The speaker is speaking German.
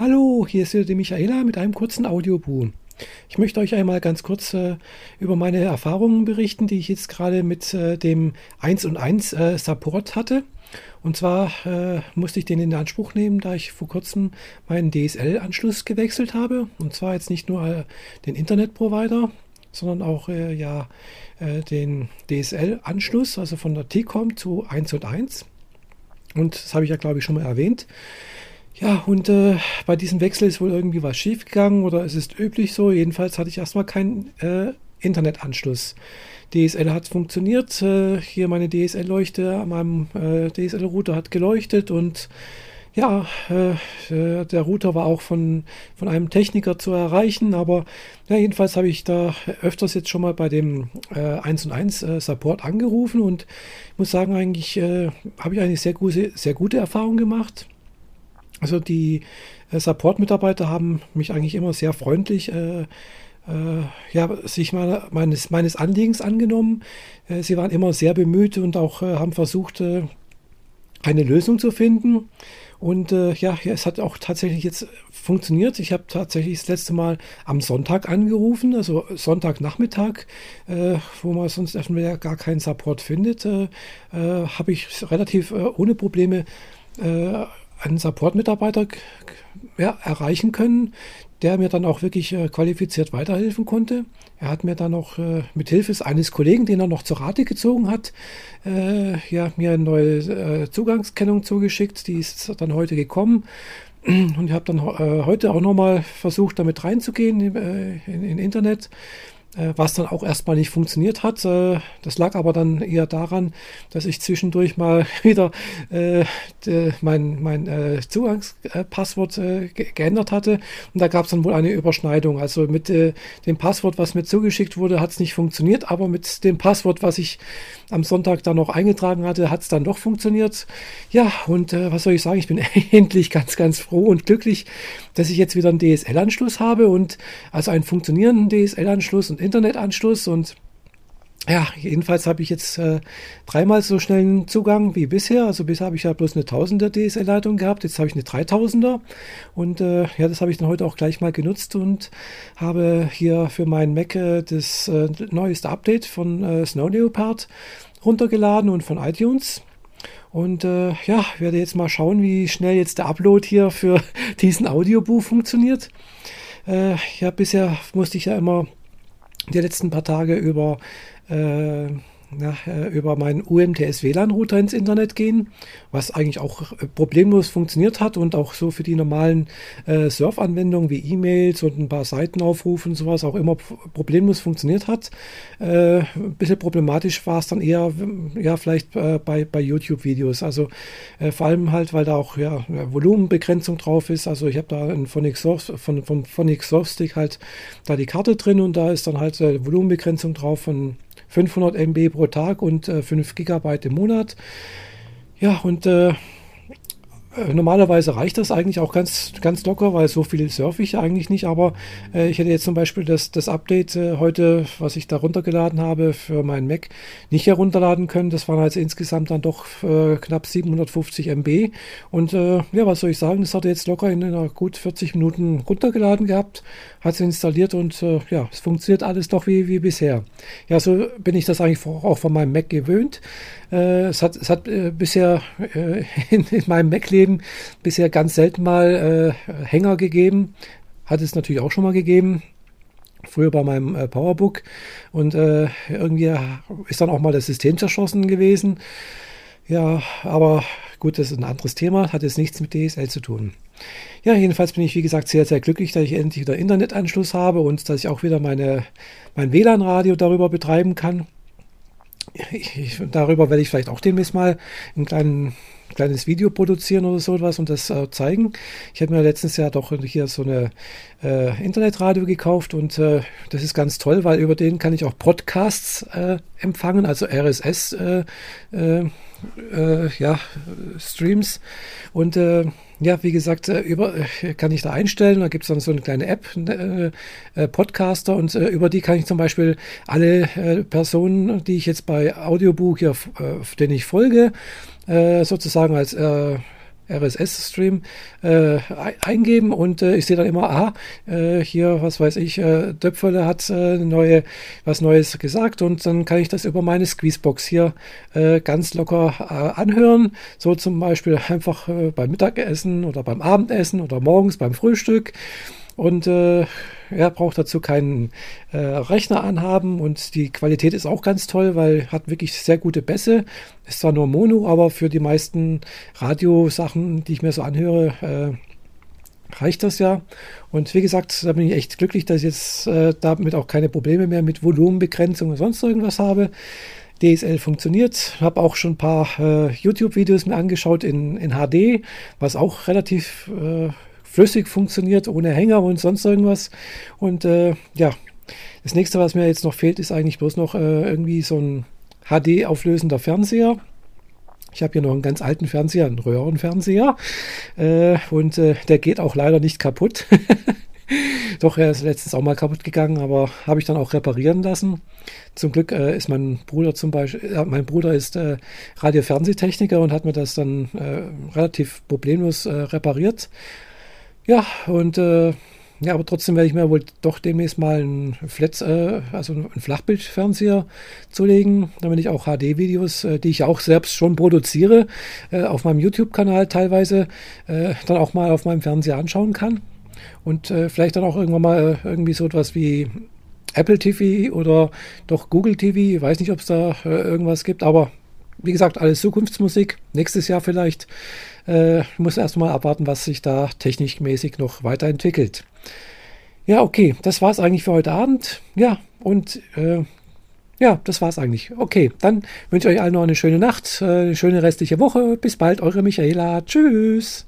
Hallo, hier ist wieder die Michaela mit einem kurzen Audiobuch. Ich möchte euch einmal ganz kurz äh, über meine Erfahrungen berichten, die ich jetzt gerade mit äh, dem 1 und 1 äh, Support hatte. Und zwar äh, musste ich den in Anspruch nehmen, da ich vor kurzem meinen DSL-Anschluss gewechselt habe. Und zwar jetzt nicht nur äh, den Internetprovider, sondern auch äh, ja, den DSL-Anschluss, also von der T-Com zu 1 und 1. Und das habe ich ja, glaube ich, schon mal erwähnt. Ja, und äh, bei diesem Wechsel ist wohl irgendwie was schiefgegangen oder es ist üblich so. Jedenfalls hatte ich erstmal keinen äh, Internetanschluss. DSL hat funktioniert. Äh, hier meine DSL-Leuchte an meinem äh, DSL-Router hat geleuchtet und ja, äh, äh, der Router war auch von, von einem Techniker zu erreichen, aber ja, jedenfalls habe ich da öfters jetzt schon mal bei dem äh, 1 und 1 äh, Support angerufen und muss sagen, eigentlich habe ich eigentlich sehr gute, sehr gute Erfahrungen gemacht. Also die äh, Support-Mitarbeiter haben mich eigentlich immer sehr freundlich äh, äh, ja, sich meine, meines, meines Anliegens angenommen. Äh, sie waren immer sehr bemüht und auch äh, haben versucht, äh, eine Lösung zu finden. Und ja, es hat auch tatsächlich jetzt funktioniert. Ich habe tatsächlich das letzte Mal am Sonntag angerufen, also Sonntagnachmittag, wo man sonst erstmal gar keinen Support findet, habe ich relativ ohne Probleme einen Support-Mitarbeiter ja, erreichen können, der mir dann auch wirklich äh, qualifiziert weiterhelfen konnte. Er hat mir dann auch äh, mit Hilfe eines Kollegen, den er noch zur Rate gezogen hat, äh, ja, mir eine neue äh, Zugangskennung zugeschickt. Die ist dann heute gekommen. Und ich habe dann äh, heute auch nochmal versucht, damit reinzugehen äh, in, in Internet was dann auch erstmal nicht funktioniert hat. Äh, das lag aber dann eher daran, dass ich zwischendurch mal wieder äh, mein, mein Zugangspasswort geändert hatte und da gab es dann wohl eine Überschneidung. Also mit dem Passwort, was mir zugeschickt wurde, hat es nicht funktioniert, aber mit dem Passwort, was ich am Sonntag dann noch eingetragen hatte, hat es dann doch funktioniert. Ja, und was soll ich sagen, ich bin endlich ganz, ganz froh und glücklich, dass ich jetzt wieder einen DSL-Anschluss habe und also einen funktionierenden DSL-Anschluss und Internetanschluss und ja, jedenfalls habe ich jetzt äh, dreimal so schnellen Zugang wie bisher. Also bisher habe ich ja bloß eine 1000er DSL-Leitung gehabt, jetzt habe ich eine 3000er und äh, ja, das habe ich dann heute auch gleich mal genutzt und habe hier für meinen Mac äh, das äh, neueste Update von äh, Snow Leopard runtergeladen und von iTunes. Und äh, ja, werde jetzt mal schauen, wie schnell jetzt der Upload hier für diesen Audiobuch funktioniert. Äh, ja, bisher musste ich ja immer die letzten paar Tage über äh, na, äh, über meinen UMTS-WLAN-Router ins Internet gehen, was eigentlich auch äh, problemlos funktioniert hat und auch so für die normalen äh, Surf-Anwendungen wie E-Mails und ein paar Seitenaufrufe und sowas auch immer problemlos funktioniert hat. Äh, ein bisschen problematisch war es dann eher, ja, vielleicht äh, bei, bei YouTube-Videos. Also äh, vor allem halt, weil da auch ja, Volumenbegrenzung drauf ist. Also ich habe da ein Phonics Surf, von, vom Phonics Surfstick halt da die Karte drin und da ist dann halt Volumenbegrenzung drauf von 500 MB pro Tag und äh, 5 Gigabyte im Monat. Ja, und äh, normalerweise reicht das eigentlich auch ganz, ganz locker, weil so viel surfe ich eigentlich nicht. Aber äh, ich hätte jetzt zum Beispiel das, das Update äh, heute, was ich da runtergeladen habe für meinen Mac, nicht herunterladen können. Das waren also insgesamt dann doch äh, knapp 750 MB. Und äh, ja, was soll ich sagen? Das hat er jetzt locker in einer gut 40 Minuten runtergeladen gehabt, hat es installiert und äh, ja, es funktioniert alles doch wie, wie bisher. Ja, so bin ich das eigentlich auch von meinem Mac gewöhnt. Es hat, es hat bisher in, in meinem Mac-Leben. Bisher ganz selten mal äh, Hänger gegeben. Hat es natürlich auch schon mal gegeben. Früher bei meinem äh, Powerbook. Und äh, irgendwie ist dann auch mal das System zerschossen gewesen. Ja, aber gut, das ist ein anderes Thema, hat jetzt nichts mit DSL zu tun. Ja, jedenfalls bin ich, wie gesagt, sehr, sehr glücklich, dass ich endlich wieder Internetanschluss habe und dass ich auch wieder meine, mein WLAN-Radio darüber betreiben kann. Ich, darüber werde ich vielleicht auch demnächst mal einen kleinen kleines Video produzieren oder so etwas und das äh, zeigen. Ich habe mir letztens ja doch hier so eine äh, Internetradio gekauft und äh, das ist ganz toll, weil über den kann ich auch Podcasts äh, empfangen, also RSS äh, äh, ja, Streams und ja, wie gesagt, über, kann ich da einstellen. Da gibt es dann so eine kleine App, äh, Podcaster, und äh, über die kann ich zum Beispiel alle Personen, die ich jetzt bei Audiobook hier, denen ich folge, äh, sozusagen als äh, RSS-Stream äh, eingeben und äh, ich sehe dann immer, ah, äh, hier, was weiß ich, äh, Döpferle hat äh, neue, was Neues gesagt und dann kann ich das über meine Squeezebox hier äh, ganz locker anhören. So zum Beispiel einfach beim Mittagessen oder beim Abendessen oder morgens beim Frühstück und äh, er braucht dazu keinen äh, Rechner anhaben und die Qualität ist auch ganz toll, weil hat wirklich sehr gute Bässe. Ist zwar nur Mono, aber für die meisten Radiosachen, die ich mir so anhöre, äh, reicht das ja. Und wie gesagt, da bin ich echt glücklich, dass ich jetzt äh, damit auch keine Probleme mehr mit Volumenbegrenzung oder sonst irgendwas habe. DSL funktioniert. Habe auch schon ein paar äh, YouTube-Videos mir angeschaut in, in HD, was auch relativ äh, flüssig funktioniert, ohne Hänger und sonst irgendwas. Und äh, ja, das nächste, was mir jetzt noch fehlt, ist eigentlich bloß noch äh, irgendwie so ein HD-auflösender Fernseher. Ich habe hier noch einen ganz alten Fernseher, einen Röhrenfernseher. Äh, und äh, der geht auch leider nicht kaputt. Doch, er ist letztens auch mal kaputt gegangen, aber habe ich dann auch reparieren lassen. Zum Glück äh, ist mein Bruder zum Beispiel, äh, mein Bruder ist äh, Radio-Fernsehtechniker und hat mir das dann äh, relativ problemlos äh, repariert. Ja, und äh, ja, aber trotzdem werde ich mir wohl doch demnächst mal einen Flat, äh, also einen Flachbildfernseher zulegen, damit ich auch HD-Videos, äh, die ich auch selbst schon produziere, äh, auf meinem YouTube-Kanal teilweise, äh, dann auch mal auf meinem Fernseher anschauen kann. Und äh, vielleicht dann auch irgendwann mal irgendwie so etwas wie Apple TV oder doch Google TV. Ich weiß nicht, ob es da irgendwas gibt, aber wie gesagt, alles Zukunftsmusik. Nächstes Jahr vielleicht. Äh, muss erst mal abwarten, was sich da technikmäßig noch weiterentwickelt. Ja, okay, das war es eigentlich für heute Abend. Ja, und äh, ja, das war es eigentlich. Okay, dann wünsche ich euch allen noch eine schöne Nacht, äh, eine schöne restliche Woche. Bis bald, eure Michaela. Tschüss.